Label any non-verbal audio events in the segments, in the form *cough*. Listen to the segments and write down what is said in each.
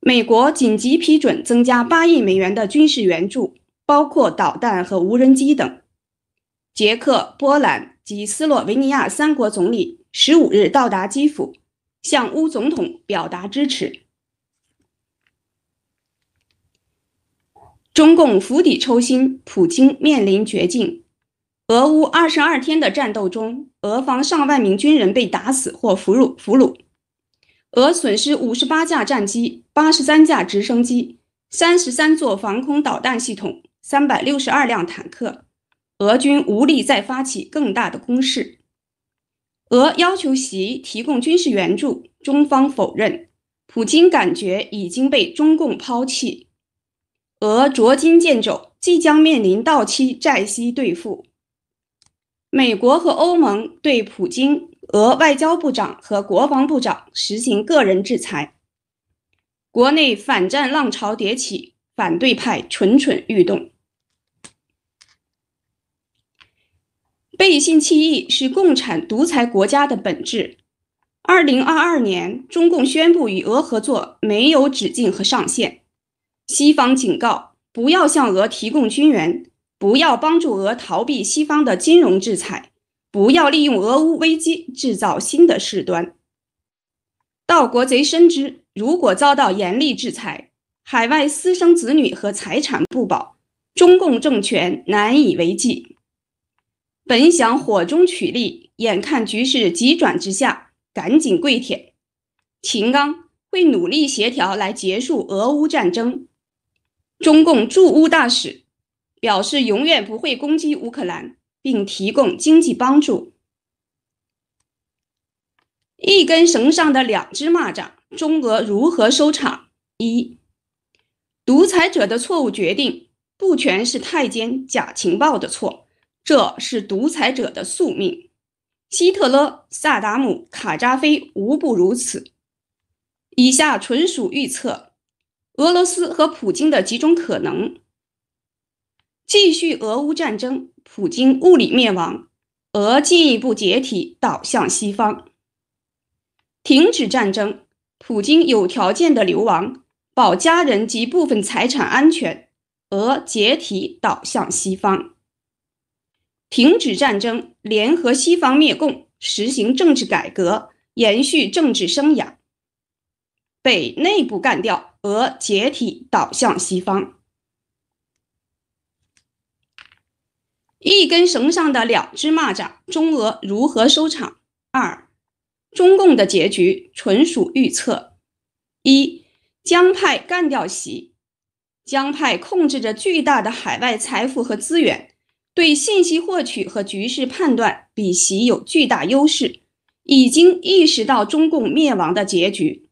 美国紧急批准增加八亿美元的军事援助，包括导弹和无人机等。捷克、波兰及斯洛维尼亚三国总理十五日到达基辅，向乌总统表达支持。中共釜底抽薪，普京面临绝境。俄乌二十二天的战斗中，俄方上万名军人被打死或俘虏。俘虏。俄损失五十八架战机、八十三架直升机、三十三座防空导弹系统、三百六十二辆坦克。俄军无力再发起更大的攻势。俄要求习提供军事援助，中方否认。普京感觉已经被中共抛弃。俄捉襟见肘，即将面临到期债息兑付。美国和欧盟对普京、俄外交部长和国防部长实行个人制裁。国内反战浪潮迭起，反对派蠢蠢欲动。背信弃义是共产独裁国家的本质。二零二二年，中共宣布与俄合作没有止境和上限。西方警告，不要向俄提供军援，不要帮助俄逃避西方的金融制裁，不要利用俄乌危机制造新的事端。盗国贼深知，如果遭到严厉制裁，海外私生子女和财产不保，中共政权难以为继。本想火中取栗，眼看局势急转直下，赶紧跪舔。秦刚会努力协调来结束俄乌战争。中共驻乌大使表示永远不会攻击乌克兰，并提供经济帮助。一根绳上的两只蚂蚱，中俄如何收场？一，独裁者的错误决定不全是太监假情报的错。这是独裁者的宿命，希特勒、萨达姆、卡扎菲无不如此。以下纯属预测，俄罗斯和普京的几种可能：继续俄乌战争，普京物理灭亡，俄进一步解体倒向西方；停止战争，普京有条件的流亡，保家人及部分财产安全，俄解体倒向西方。停止战争，联合西方灭共，实行政治改革，延续政治生涯。被内部干掉，俄解体倒向西方。一根绳上的两只蚂蚱，中俄如何收场？二，中共的结局纯属预测。一，江派干掉习，江派控制着巨大的海外财富和资源。对信息获取和局势判断比习有巨大优势，已经意识到中共灭亡的结局。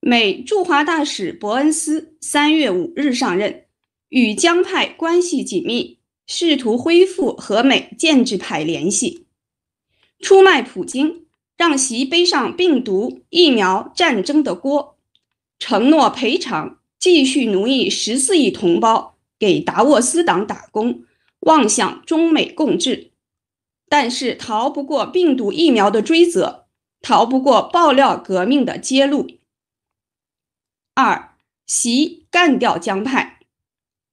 美驻华大使伯恩斯三月五日上任，与江派关系紧密，试图恢复和美建制派联系，出卖普京，让其背上病毒、疫苗、战争的锅，承诺赔偿，继续奴役十四亿同胞，给达沃斯党打工。妄想中美共治，但是逃不过病毒疫苗的追责，逃不过爆料革命的揭露。二，习干掉江派，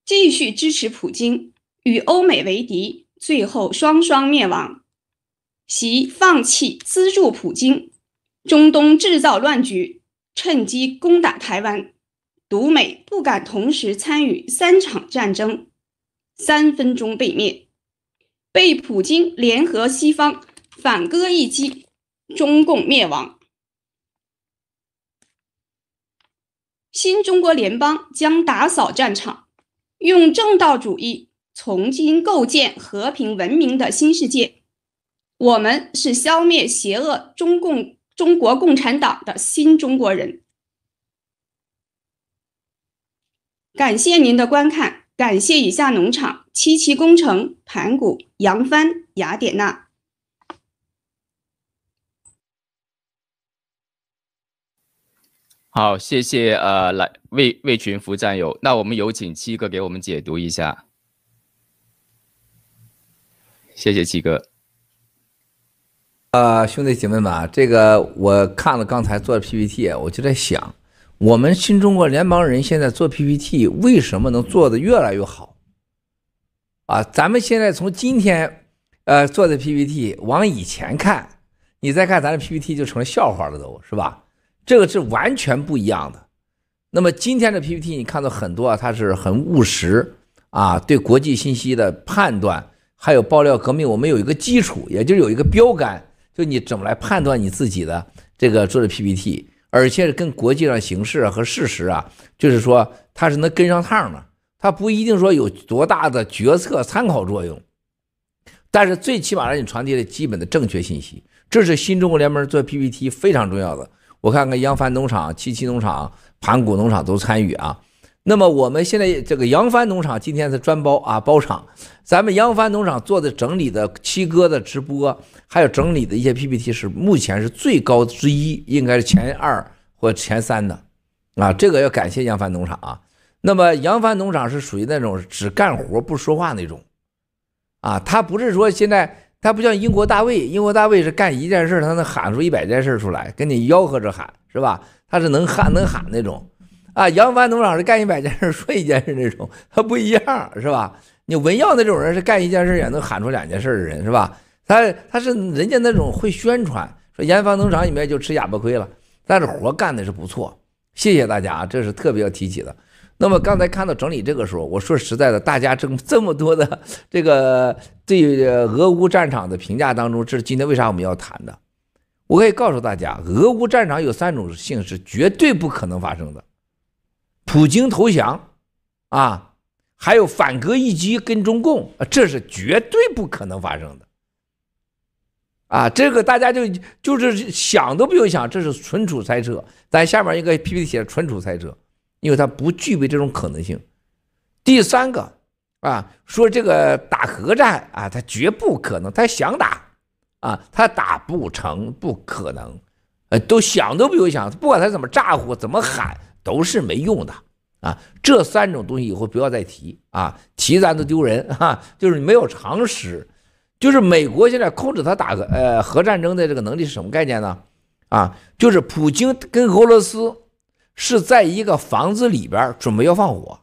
继续支持普京，与欧美为敌，最后双双灭亡。习放弃资助普京，中东制造乱局，趁机攻打台湾，独美不敢同时参与三场战争。三分钟被灭，被普京联合西方反戈一击，中共灭亡。新中国联邦将打扫战场，用正道主义重新构建和平文明的新世界。我们是消灭邪恶中共中国共产党的新中国人。感谢您的观看。感谢以下农场：七七工程、盘古、扬帆、雅典娜。好，谢谢呃，来魏魏群福战友。那我们有请七哥给我们解读一下。谢谢七哥。呃，兄弟姐妹们啊，这个我看了刚才做的 PPT，我就在想。我们新中国联邦人现在做 PPT 为什么能做的越来越好？啊，咱们现在从今天呃做的 PPT 往以前看，你再看咱的 PPT 就成了笑话了，都是吧？这个是完全不一样的。那么今天的 PPT 你看到很多啊，它是很务实啊，对国际信息的判断，还有爆料革命，我们有一个基础，也就是有一个标杆，就你怎么来判断你自己的这个做的 PPT，而且是跟国际上形势啊和事实啊，就是说它是能跟上趟的，它不一定说有多大的决策参考作用，但是最起码让你传递了基本的正确信息，这是新中国联盟做 PPT 非常重要的。我看看扬帆农场、七七农场。盘古农场都参与啊，那么我们现在这个扬帆农场今天是专包啊包场，咱们扬帆农场做的整理的七哥的直播，还有整理的一些 PPT 是目前是最高之一，应该是前二或前三的啊，这个要感谢扬帆农场啊。那么扬帆农场是属于那种只干活不说话那种啊，他不是说现在他不像英国大卫，英国大卫是干一件事他能喊出一百件事出来，跟你吆喝着喊是吧？他是能喊能喊那种，啊，扬帆农场是干一百件事说一件事那种，他不一样是吧？你文耀那种人是干一件事也能喊出两件事的人是吧？他他是人家那种会宣传，说扬帆农场里面就吃哑巴亏了，但是活干的是不错，谢谢大家，这是特别要提起的。那么刚才看到整理这个时候，我说实在的，大家这这么多的这个对俄乌战场的评价当中，这是今天为啥我们要谈的？我可以告诉大家，俄乌战场有三种性是绝对不可能发生的：普京投降，啊，还有反戈一击跟中共，这是绝对不可能发生的。啊，这个大家就就是想都不用想，这是纯属猜测。咱下面一个 PPT 写的纯属猜测，因为它不具备这种可能性。第三个啊，说这个打核战啊，他绝不可能，他想打。啊，他打不成，不可能，呃，都想都不用想，不管他怎么咋呼，怎么喊，都是没用的啊。这三种东西以后不要再提啊，提咱都丢人啊。就是没有常识，就是美国现在控制他打个呃核战争的这个能力是什么概念呢？啊，就是普京跟俄罗斯是在一个房子里边准备要放火，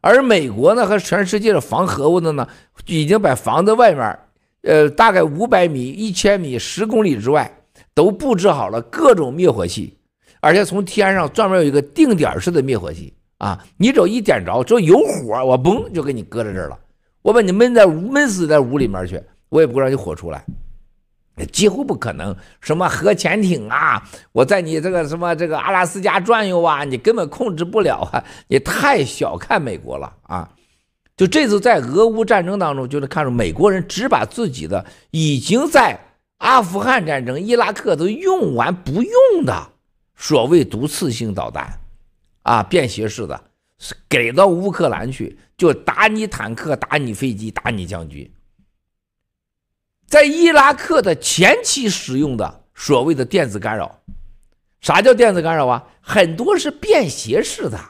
而美国呢和全世界的防核物的呢，已经把房子外面。呃，大概五百米、一千米、十公里之外，都布置好了各种灭火器，而且从天上专门有一个定点式的灭火器啊！你只要一点着，只要有火，我嘣就给你搁在这儿了。我把你闷在闷死在屋里面去，我也不让你火出来，几乎不可能。什么核潜艇啊，我在你这个什么这个阿拉斯加转悠啊，你根本控制不了啊！你太小看美国了啊！就这次在俄乌战争当中，就能看出美国人只把自己的已经在阿富汗战争、伊拉克都用完不用的所谓毒刺性导弹，啊，便携式的，给到乌克兰去，就打你坦克、打你飞机、打你将军。在伊拉克的前期使用的所谓的电子干扰，啥叫电子干扰啊？很多是便携式的。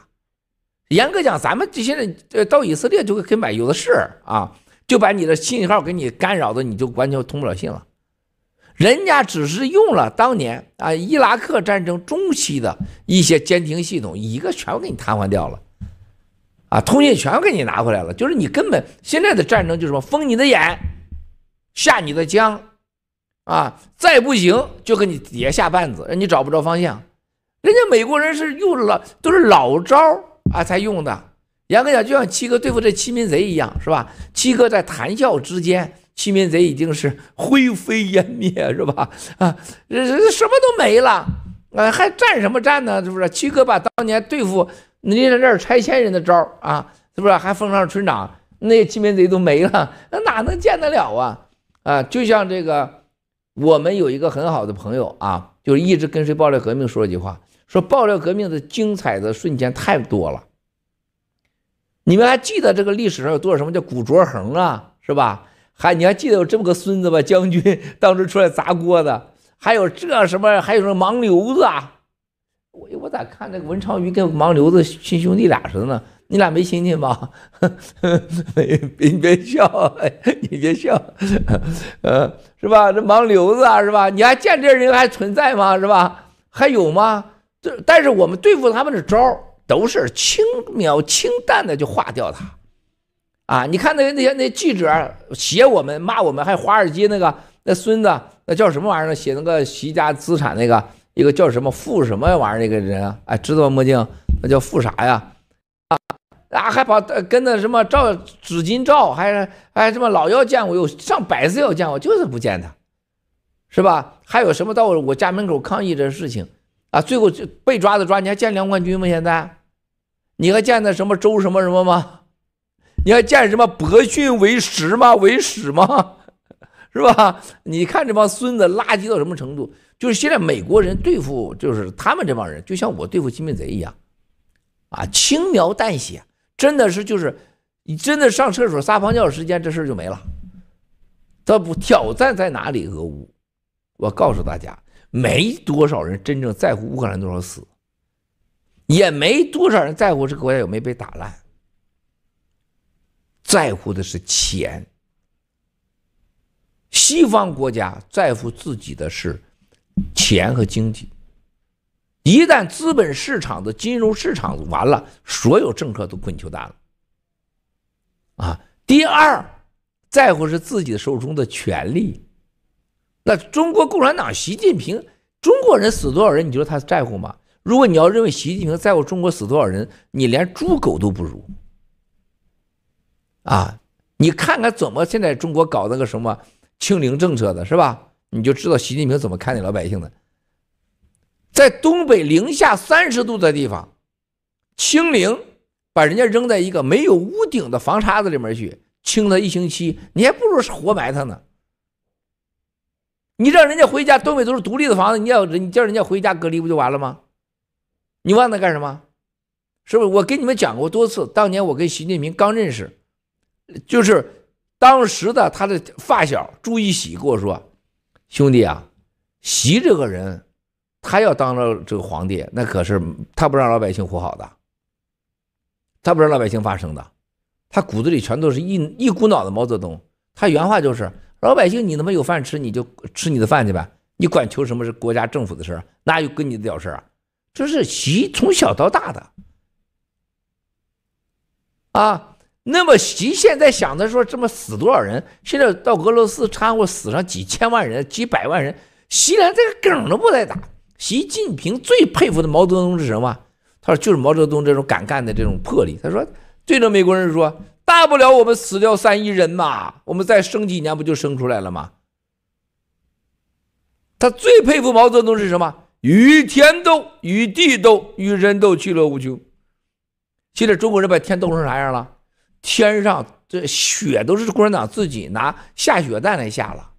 严格讲，咱们这些人呃到以色列就可以买有的是啊，就把你的信号给你干扰的，你就完全通不了信了。人家只是用了当年啊伊拉克战争中期的一些监听系统，一个全给你瘫痪掉了，啊，通信全给你拿回来了。就是你根本现在的战争就是什么封你的眼，下你的江，啊，再不行就给你底下下绊子，让你找不着方向。人家美国人是用了都是老招。啊，才用的。严格讲，就像七哥对付这欺民贼一样，是吧？七哥在谈笑之间，欺民贼已经是灰飞烟灭，是吧？啊，这这什么都没了，啊，还战什么战呢？是不是？七哥把当年对付你在这儿拆迁人的招啊，是不是？还封上村长，那些欺民贼都没了，那哪能见得了啊？啊，就像这个，我们有一个很好的朋友啊，就是一直跟随爆料革命说一句话。说爆料革命的精彩的瞬间太多了，你们还记得这个历史上有多少什么叫古卓恒啊，是吧？还你还记得有这么个孙子吧？*laughs* 将军当时出来砸锅的，还有这什么，还有什么盲流子啊？我我咋看那个文昌鱼跟盲流子亲兄弟俩似的呢？你俩没亲戚吗？别你别笑，你别笑，*laughs* *laughs* 呃，是吧？这盲流子啊，是吧？你还见这人还存在吗？是吧？还有吗？这但是我们对付他们的招都是轻描轻淡的就化掉他，啊，你看那那些那记者写我们骂我们，还华尔街那个那孙子那叫什么玩意儿？写那个习家资产那个一个叫什么富什么玩意儿那个人啊？哎，知道吗？墨镜那叫富啥呀？啊啊，还跑跟那什么赵紫金赵，还还什么老要见我，有上百次要见我，就是不见他，是吧？还有什么到我家门口抗议这事情？啊，最后就被抓的抓，你还见梁冠军吗？现在，你还见那什么周什么什么吗？你还见什么博训为实吗？*laughs* 为史吗？是吧？你看这帮孙子垃圾到什么程度？就是现在美国人对付，就是他们这帮人，就像我对付金 biz 贼一样，啊，轻描淡写，真的是就是，你真的上厕所撒泡尿时间，这事就没了。他不挑战在哪里？俄乌，我告诉大家。没多少人真正在乎乌克兰多少死，也没多少人在乎这个国家有没有被打烂，在乎的是钱。西方国家在乎自己的是钱和经济，一旦资本市场的金融市场完了，所有政客都滚球蛋了。啊，第二，在乎是自己手中的权力。那中国共产党习近平，中国人死多少人，你觉得他在乎吗？如果你要认为习近平在乎中国死多少人，你连猪狗都不如。啊，你看看怎么现在中国搞那个什么清零政策的，是吧？你就知道习近平怎么看你老百姓的。在东北零下三十度的地方，清零，把人家扔在一个没有屋顶的房碴子里面去清了一星期，你还不如活埋他呢。你让人家回家，东北都是独立的房子，你要你叫人家回家隔离不就完了吗？你忘了干什么？是不是？我跟你们讲过多次，当年我跟习近平刚认识，就是当时的他的发小朱一喜跟我说：“兄弟啊，习这个人，他要当了这个皇帝，那可是他不让老百姓活好的，他不让老百姓发声的，他骨子里全都是一一股脑的毛泽东。他原话就是。”老百姓，你他妈有饭吃，你就吃你的饭去呗，你管求什么是国家政府的事儿？哪有跟你的屌事啊？这是习从小到大的啊。那么习现在想的说，这么死多少人？现在到俄罗斯掺和死上几千万人、几百万人，习连这个梗都不带打。习近平最佩服的毛泽东是什么？他说就是毛泽东这种敢干的这种魄力。他说对着美国人说。大不了我们死掉三亿人嘛，我们再生几年不就生出来了吗？他最佩服毛泽东是什么？与天斗，与地斗，与人斗，其乐无穷。现在中国人把天斗成啥样了？天上这雪都是共产党自己拿下雪蛋来下了。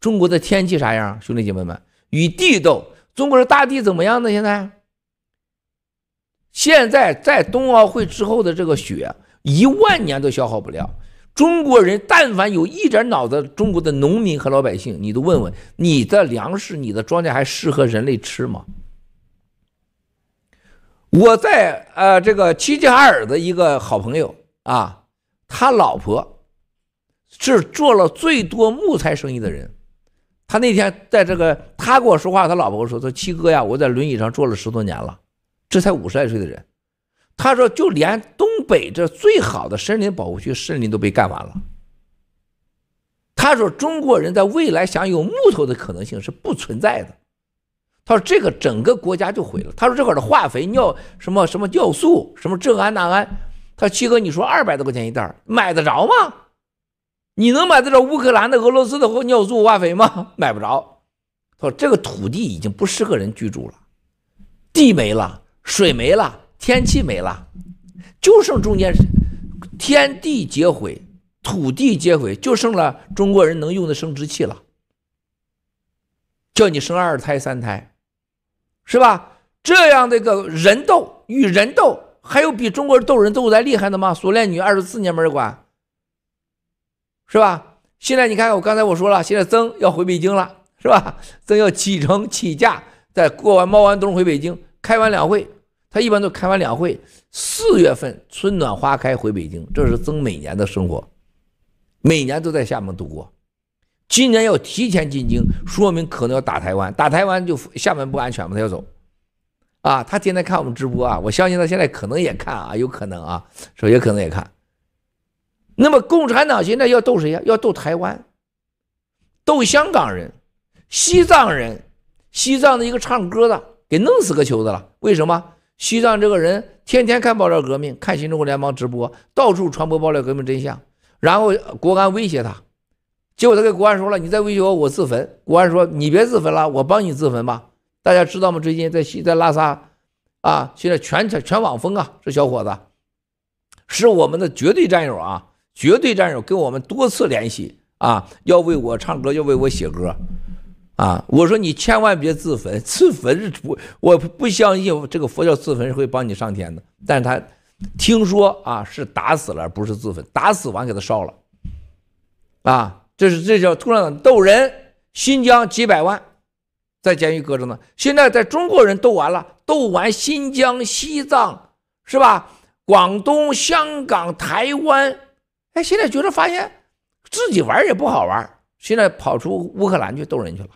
中国的天气啥样？兄弟姐妹们，与地斗，中国的大地怎么样呢？现在，现在在冬奥会之后的这个雪。一万年都消耗不了。中国人但凡有一点脑子，中国的农民和老百姓，你都问问，你的粮食、你的庄稼还适合人类吃吗？我在呃这个齐齐哈尔的一个好朋友啊，他老婆是做了最多木材生意的人。他那天在这个，他跟我说话，他老婆说：“说七哥呀，我在轮椅上坐了十多年了，这才五十来岁的人。”他说：“就连东北这最好的森林保护区，森林都被干完了。”他说：“中国人在未来想有木头的可能性是不存在的。”他说：“这个整个国家就毁了。”他说：“这块的化肥、尿什么什么尿素、什么这胺那胺。”他：“七哥，你说二百多块钱一袋，买得着吗？你能买得着乌克兰的、俄罗斯的尿素化肥吗？买不着。”他说：“这个土地已经不适合人居住了，地没了，水没了。”天气没了，就剩中间天地皆毁，土地皆毁，就剩了中国人能用的生殖器了。叫你生二胎三胎，是吧？这样的一个人斗与人斗，还有比中国人斗人斗的厉害的吗？锁链女二十四年没人管，是吧？现在你看，我刚才我说了，现在曾要回北京了，是吧？曾要启程起驾，在过完猫完冬回北京，开完两会。他一般都开完两会，四月份春暖花开回北京，这是曾每年的生活，每年都在厦门度过。今年要提前进京，说明可能要打台湾，打台湾就厦门不安全嘛，他要走。啊，他天天看我们直播啊，我相信他现在可能也看啊，有可能啊，说也可能也看。那么共产党现在要斗谁呀？要斗台湾，斗香港人、西藏人，西藏的一个唱歌的给弄死个球子了。为什么？西藏这个人天天看爆料革命，看新中国联邦直播，到处传播爆料革命真相，然后国安威胁他，结果他跟国安说了：“你再威胁我，我自焚。”国安说：“你别自焚了，我帮你自焚吧。”大家知道吗？最近在西在拉萨啊，现在全全网封啊，这小伙子是我们的绝对战友啊，绝对战友，跟我们多次联系啊，要为我唱歌，要为我写歌。啊！我说你千万别自焚，*laughs* 自焚是不，我不相信这个佛教自焚是会帮你上天的。但他听说啊，是打死了，不是自焚，打死完给他烧了。啊，这是这叫共产党斗人，新疆几百万在监狱搁着呢。现在在中国人斗完了，斗完新疆、西藏是吧？广东、香港、台湾，哎，现在觉得发现自己玩也不好玩，现在跑出乌克兰去斗人去了。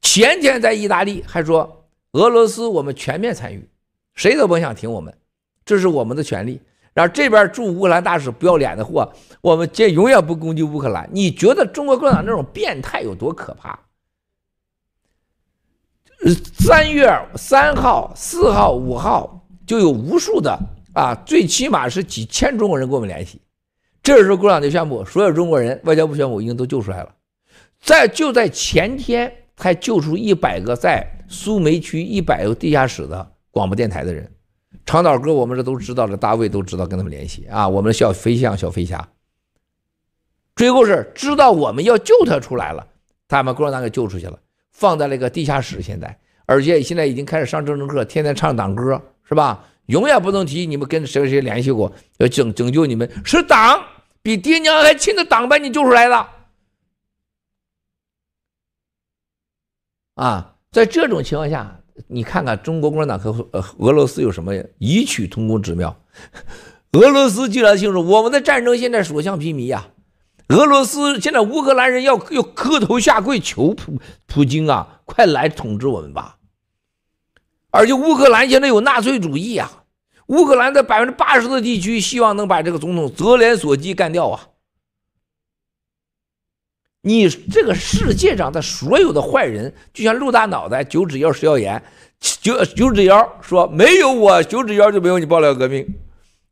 前天在意大利还说俄罗斯我们全面参与，谁都甭想停我们，这是我们的权利。然后这边驻乌克兰大使不要脸的货，我们这永远不攻击乌克兰。你觉得中国共产党这种变态有多可怕？三月三号、四号、五号就有无数的啊，最起码是几千中国人跟我们联系。这时候共产党就宣布，所有中国人，外交部宣布已经都救出来了。在就在前天。还救出一百个在苏梅区一百个地下室的广播电台的人，长岛哥，我们这都知道了，大卫都知道跟他们联系啊。我们的小飞象、小飞侠，最后是知道我们要救他出来了，他把共产党给救出去了，放在了一个地下室。现在，而且现在已经开始上政治课，天天唱党歌，是吧？永远不能提你们跟谁谁联系过，要拯拯救你们，是党比爹娘还亲的党把你救出来了。啊，在这种情况下，你看看中国共产党和俄罗斯有什么异曲同工之妙？*laughs* 俄罗斯既然清楚，我们的战争现在所向披靡呀！俄罗斯现在乌克兰人要要磕头下跪求普普京啊，快来统治我们吧！而且乌克兰现在有纳粹主义啊，乌克兰的百分之八十的地区希望能把这个总统泽连索基干掉啊！你这个世界上的所有的坏人，就像陆大脑袋、九指妖、食药盐，九九指妖说：“没有我，九指妖就没有你爆料革命。”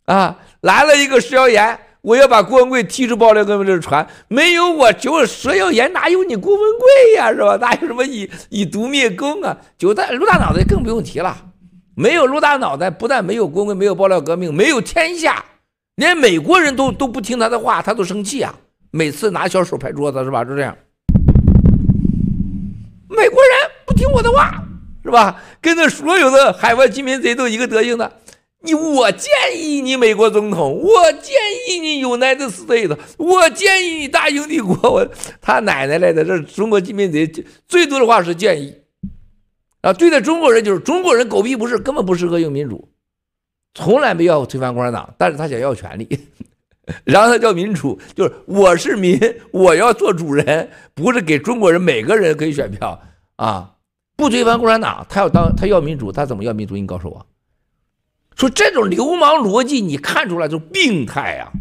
啊，来了一个食药盐，我要把郭文贵踢出爆料革命这船。没有我，九食药盐哪有你郭文贵呀？是吧？哪有什么以以毒灭公啊？九大陆大脑袋更不用提了。没有陆大脑袋，不但没有郭文贵，没有爆料革命，没有天下，连美国人都都不听他的话，他都生气啊。每次拿小手拍桌子是吧？就这样。美国人不听我的话是吧？跟着所有的海外殖民贼都一个德行的。你我建议你美国总统，我建议你 United States，我建议你大英帝国。我他奶奶来的，这中国殖民贼最多的话是建议啊。对待中国人就是中国人狗屁不是，根本不适合用民主，从来没要推翻共产党，但是他想要权力。*laughs* 然后他叫民主，就是我是民，我要做主人，不是给中国人每个人可以选票啊！不推翻共产党，他要当他要民主，他怎么要民主？你告诉我，说这种流氓逻辑，你看出来就病态呀！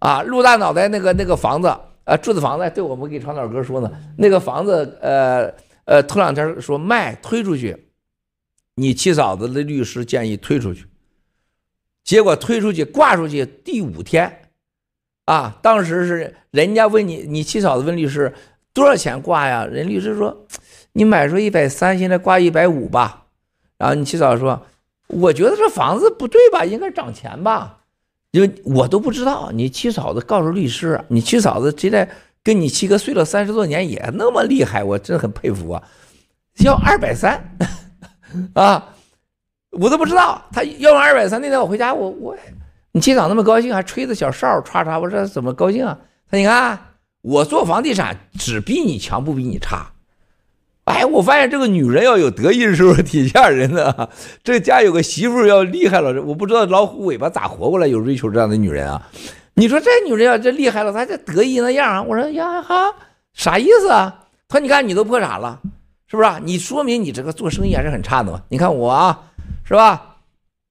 啊，陆大脑袋那个那个房子，呃，住的房子，对我们给长岛哥说呢，那个房子，呃呃，头两天说卖推出去，你七嫂子的律师建议推出去。结果推出去挂出去第五天，啊，当时是人家问你，你七嫂子问律师多少钱挂呀？人律师说，你买出一百三，现在挂一百五吧。然后你七嫂说，我觉得这房子不对吧，应该涨钱吧？因为我都不知道。你七嫂子告诉律师，你七嫂子现在跟你七哥睡了三十多年也那么厉害，我真很佩服啊！要二百三 *laughs* 啊。我都不知道他要完二百三那天我回家，我我你七嫂那么高兴，还吹着小哨唰唰，我说怎么高兴啊？他你看我做房地产只比你强不比你差。哎，我发现这个女人要有得意的时候挺吓人的。这家有个媳妇要厉害了，我不知道老虎尾巴咋活过来，有瑞秋这样的女人啊？你说这女人要这厉害了，她这得意那样啊？我说呀哈，啥意思啊？他说你看你都破产了。是不是？你说明你这个做生意还是很差的嘛？你看我啊，是吧？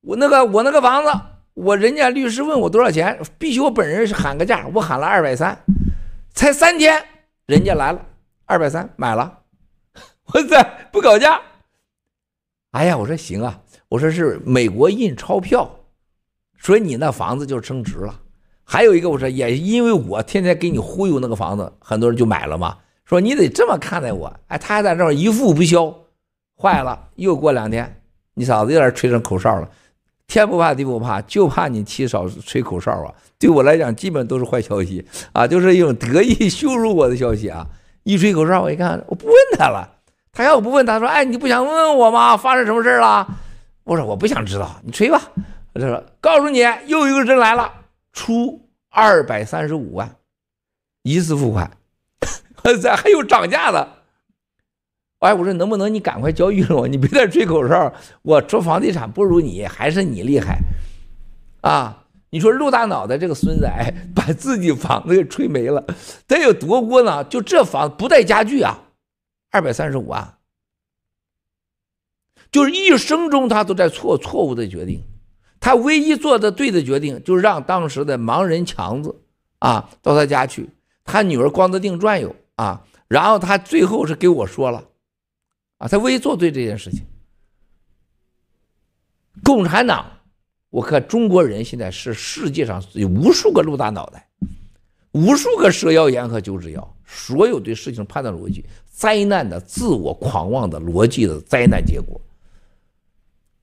我那个我那个房子，我人家律师问我多少钱，必须我本人是喊个价，我喊了二百三，才三天，人家来了二百三买了，*laughs* 我在不搞价。哎呀，我说行啊，我说是美国印钞票，所以你那房子就升值了。还有一个，我说也因为我天天给你忽悠那个房子，很多人就买了嘛。说你得这么看待我，哎，他还在这儿一付不消，坏了，又过两天，你嫂子有点吹上口哨了，天不怕地不怕，就怕你七嫂吹口哨啊。对我来讲，基本都是坏消息啊，就是一种得意羞辱我的消息啊。一吹口哨，我一看，我不问他了，他要我不问他说，哎，你不想问问我吗？发生什么事了？我说我不想知道，你吹吧。我就说，告诉你，又一个人来了，出二百三十五万，一次付款。*laughs* 咱还有涨价的，哎，我说能不能你赶快交易了我，你别再吹口哨。我做房地产不如你，还是你厉害啊！你说陆大脑袋这个孙子，哎，把自己房子给吹没了，得有多窝囊？就这房不带家具啊，二百三十五万，就是一生中他都在错错误的决定，他唯一做的对的决定，就是让当时的盲人强子啊到他家去，他女儿光着腚转悠。啊，然后他最后是给我说了，啊，他唯一做对这件事情。共产党，我看中国人现在是世界上有无数个陆大脑袋，无数个蛇妖言和九指妖，所有对事情判断逻辑，灾难的自我狂妄的逻辑的灾难结果。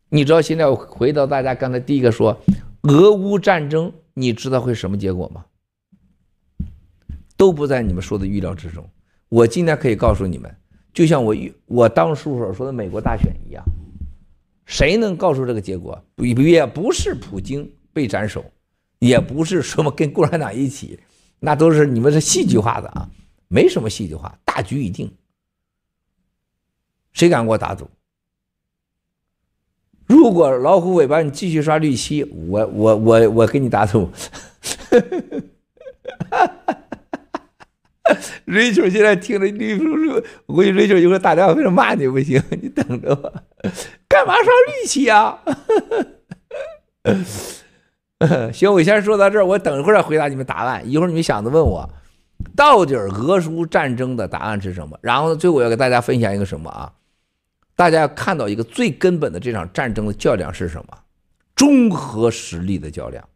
你知道现在我回到大家刚才第一个说，俄乌战争，你知道会什么结果吗？都不在你们说的预料之中。我今天可以告诉你们，就像我我当初所说的美国大选一样，谁能告诉这个结果？不也不是普京被斩首，也不是什么跟共产党一起，那都是你们是戏剧化的啊，没什么戏剧化，大局已定。谁敢给我打赌？如果老虎尾巴你继续刷绿漆，我我我我给你打赌。瑞秋现在听着绿叔叔，我估计瑞秋一会儿打电话回来骂你不行，你等着吧。干嘛刷绿漆啊？*laughs* 行，我先说到这儿，我等一会儿再回答你们答案。一会儿你们想着问我，到底俄乌战争的答案是什么？然后呢，最后我要给大家分享一个什么啊？大家要看到一个最根本的这场战争的较量是什么？综合实力的较量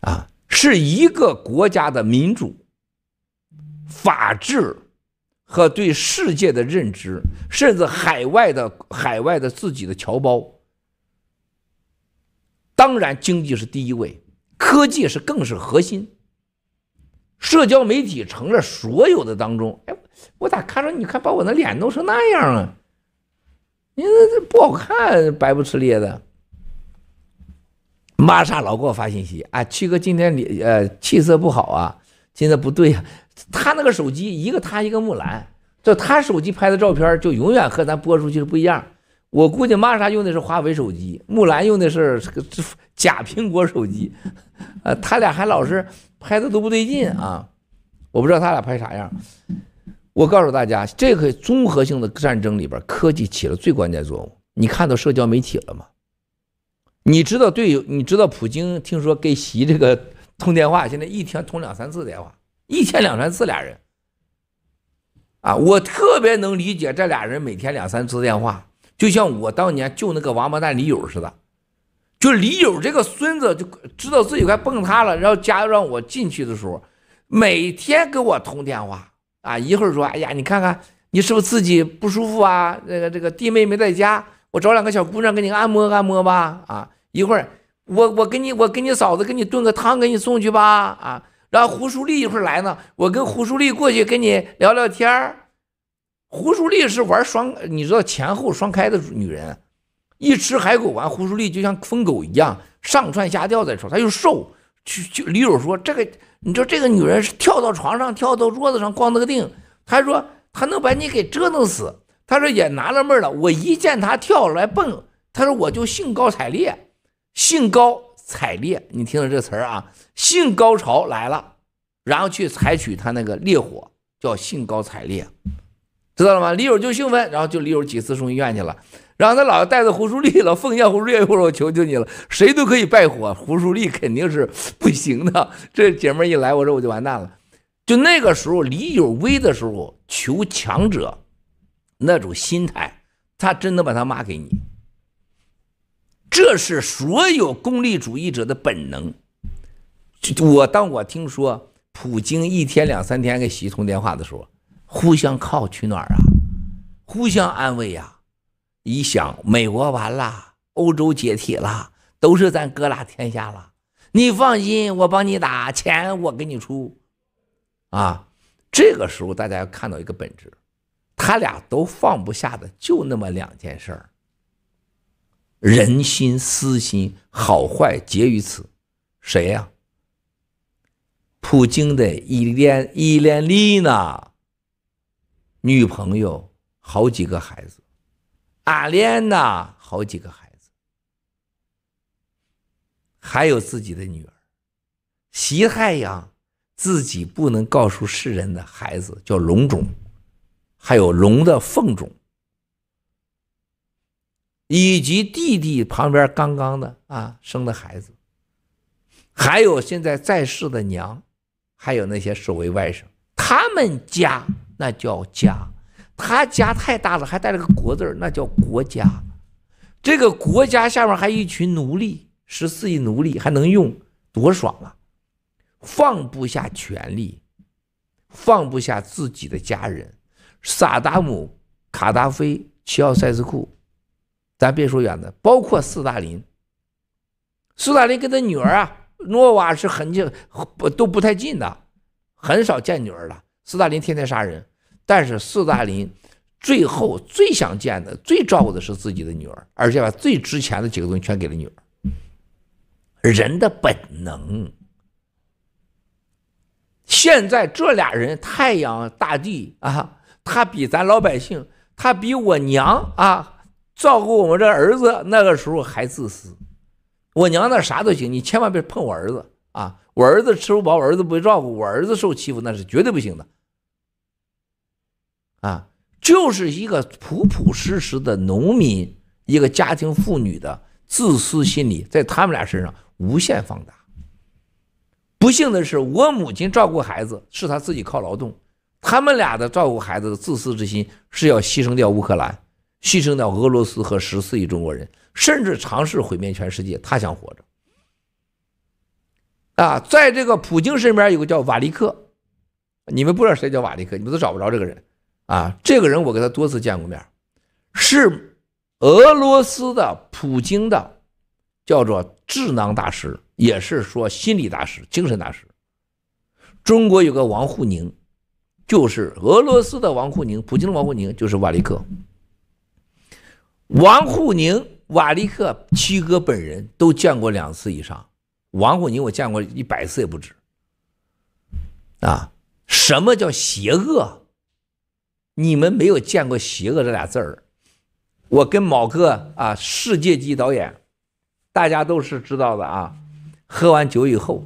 啊。是一个国家的民主、法治和对世界的认知，甚至海外的海外的自己的侨胞。当然，经济是第一位，科技是更是核心。社交媒体成了所有的当中。哎，我咋看着你看把我那脸弄成那样啊？你这这不好看，白不呲咧的。玛莎老给我发信息啊，七哥今天你呃气色不好啊，今天不对呀、啊。他那个手机一个他一个木兰，就他手机拍的照片就永远和咱播出去的不一样。我估计玛莎用的是华为手机，木兰用的是这个假苹果手机，呃，他俩还老是拍的都不对劲啊。我不知道他俩拍啥样。我告诉大家，这个综合性的战争里边，科技起了最关键作用。你看到社交媒体了吗？你知道对，你知道普京听说给习这个通电话，现在一天通两三次电话，一天两三次俩人，啊，我特别能理解这俩人每天两三次电话，就像我当年救那个王八蛋李友似的，就李友这个孙子就知道自己快崩塌了，然后家让我进去的时候，每天给我通电话，啊，一会儿说，哎呀，你看看你是不是自己不舒服啊？这个这个弟妹没在家。我找两个小姑娘给你按摩按摩吧，啊，一会儿我我给你我给你嫂子给你炖个汤给你送去吧，啊，然后胡淑丽一会儿来呢，我跟胡淑丽过去跟你聊聊天儿。胡淑丽是玩双，你知道前后双开的女人，一吃海狗丸，胡淑丽就像疯狗一样上窜下跳在床，她又瘦，去就李友说这个，你知道这个女人是跳到床上跳到桌子上光那个腚，她说她能把你给折腾死。他说也纳了闷了，我一见他跳出来蹦，他说我就兴高采烈，兴高采烈，你听着这词儿啊，性高潮来了，然后去采取他那个烈火，叫兴高采烈，知道了吗？李友就兴奋，然后就李友几次送医院去了。然后他老带着胡舒立了，奉献胡舒立，我说我求求你了，谁都可以拜火，胡舒立肯定是不行的。*laughs* 这姐们一来，我说我就完蛋了。就那个时候，李有威的时候，求强者那种心态，他真能把他妈给你。这是所有功利主义者的本能。我当我听说普京一天两三天给习通电话的时候，互相靠取暖啊，互相安慰呀、一想，美国完了，欧洲解体了，都是咱哥俩天下了。你放心，我帮你打，钱我给你出。啊，这个时候大家要看到一个本质，他俩都放不下的就那么两件事儿。人心私心好坏结于此，谁呀？普京的伊莲伊莲丽娜女朋友，好几个孩子。阿莲娜好几个孩子，还有自己的女儿，习太阳自己不能告诉世人的孩子叫龙种，还有龙的凤种，以及弟弟旁边刚刚的啊生的孩子，还有现在在世的娘，还有那些守卫外甥，他们家那叫家。他家太大了，还带了个国字儿，那叫国家。这个国家下面还一群奴隶，十四亿奴隶还能用，多爽啊！放不下权力，放不下自己的家人。萨达姆、卡达菲、齐奥塞斯库，咱别说远的，包括斯大林。斯大林跟他女儿啊，诺瓦是很近，不都不太近的，很少见女儿了。斯大林天天杀人。但是斯大林最后最想见的、最照顾的是自己的女儿，而且把最值钱的几个东西全给了女儿。人的本能。现在这俩人，太阳大帝啊，他比咱老百姓，他比我娘啊，照顾我们这儿子那个时候还自私。我娘那啥都行，你千万别碰我儿子啊！我儿子吃不饱，我儿子不会照顾，我儿子受欺负那是绝对不行的。啊，就是一个朴朴实实的农民，一个家庭妇女的自私心理，在他们俩身上无限放大。不幸的是，我母亲照顾孩子是她自己靠劳动，他们俩的照顾孩子的自私之心是要牺牲掉乌克兰，牺牲掉俄罗斯和十四亿中国人，甚至尝试毁灭全世界。他想活着。啊，在这个普京身边有个叫瓦利克，你们不知道谁叫瓦利克，你们都找不着这个人。啊，这个人我跟他多次见过面，是俄罗斯的普京的，叫做智囊大师，也是说心理大师、精神大师。中国有个王沪宁，就是俄罗斯的王沪宁，普京的王沪宁就是瓦利克。王沪宁、瓦利克、七哥本人都见过两次以上，王沪宁我见过一百次也不止。啊，什么叫邪恶？你们没有见过“邪恶”这俩字儿，我跟某个啊世界级导演，大家都是知道的啊。喝完酒以后，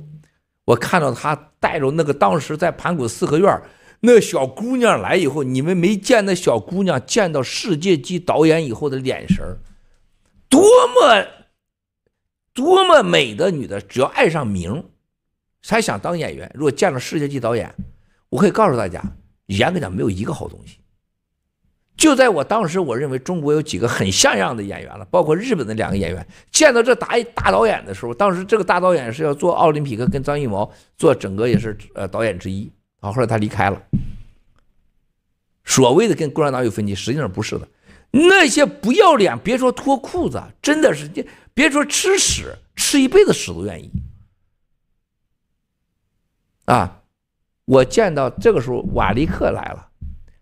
我看到他带着那个当时在盘古四合院那小姑娘来以后，你们没见那小姑娘见到世界级导演以后的眼神，多么多么美的女的，只要爱上名，才想当演员。如果见了世界级导演，我可以告诉大家。严格讲，没有一个好东西。就在我当时，我认为中国有几个很像样的演员了，包括日本的两个演员。见到这大大导演的时候，当时这个大导演是要做奥林匹克，跟张艺谋做整个也是呃导演之一。啊，后来他离开了。所谓的跟共产党有分歧，实际上不是的。那些不要脸，别说脱裤子，真的是别说吃屎，吃一辈子屎都愿意。啊。我见到这个时候，瓦利克来了。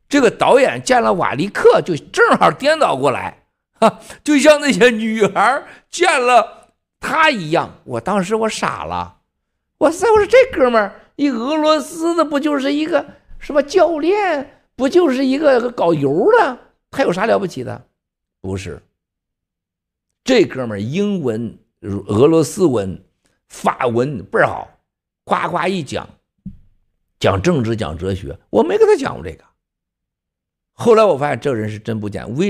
这个导演见了瓦利克，就正好颠倒过来，*laughs* 哈，就像那些女孩见了他一样。我当时我傻了，我塞，我说这哥们儿，一俄罗斯的不就是一个什么教练，不就是一个搞油的，他有啥了不起的？不是，这哥们儿英文、俄罗斯文、法文倍儿好，呱呱一讲。讲政治讲哲学，我没跟他讲过这个。后来我发现这人是真不讲，为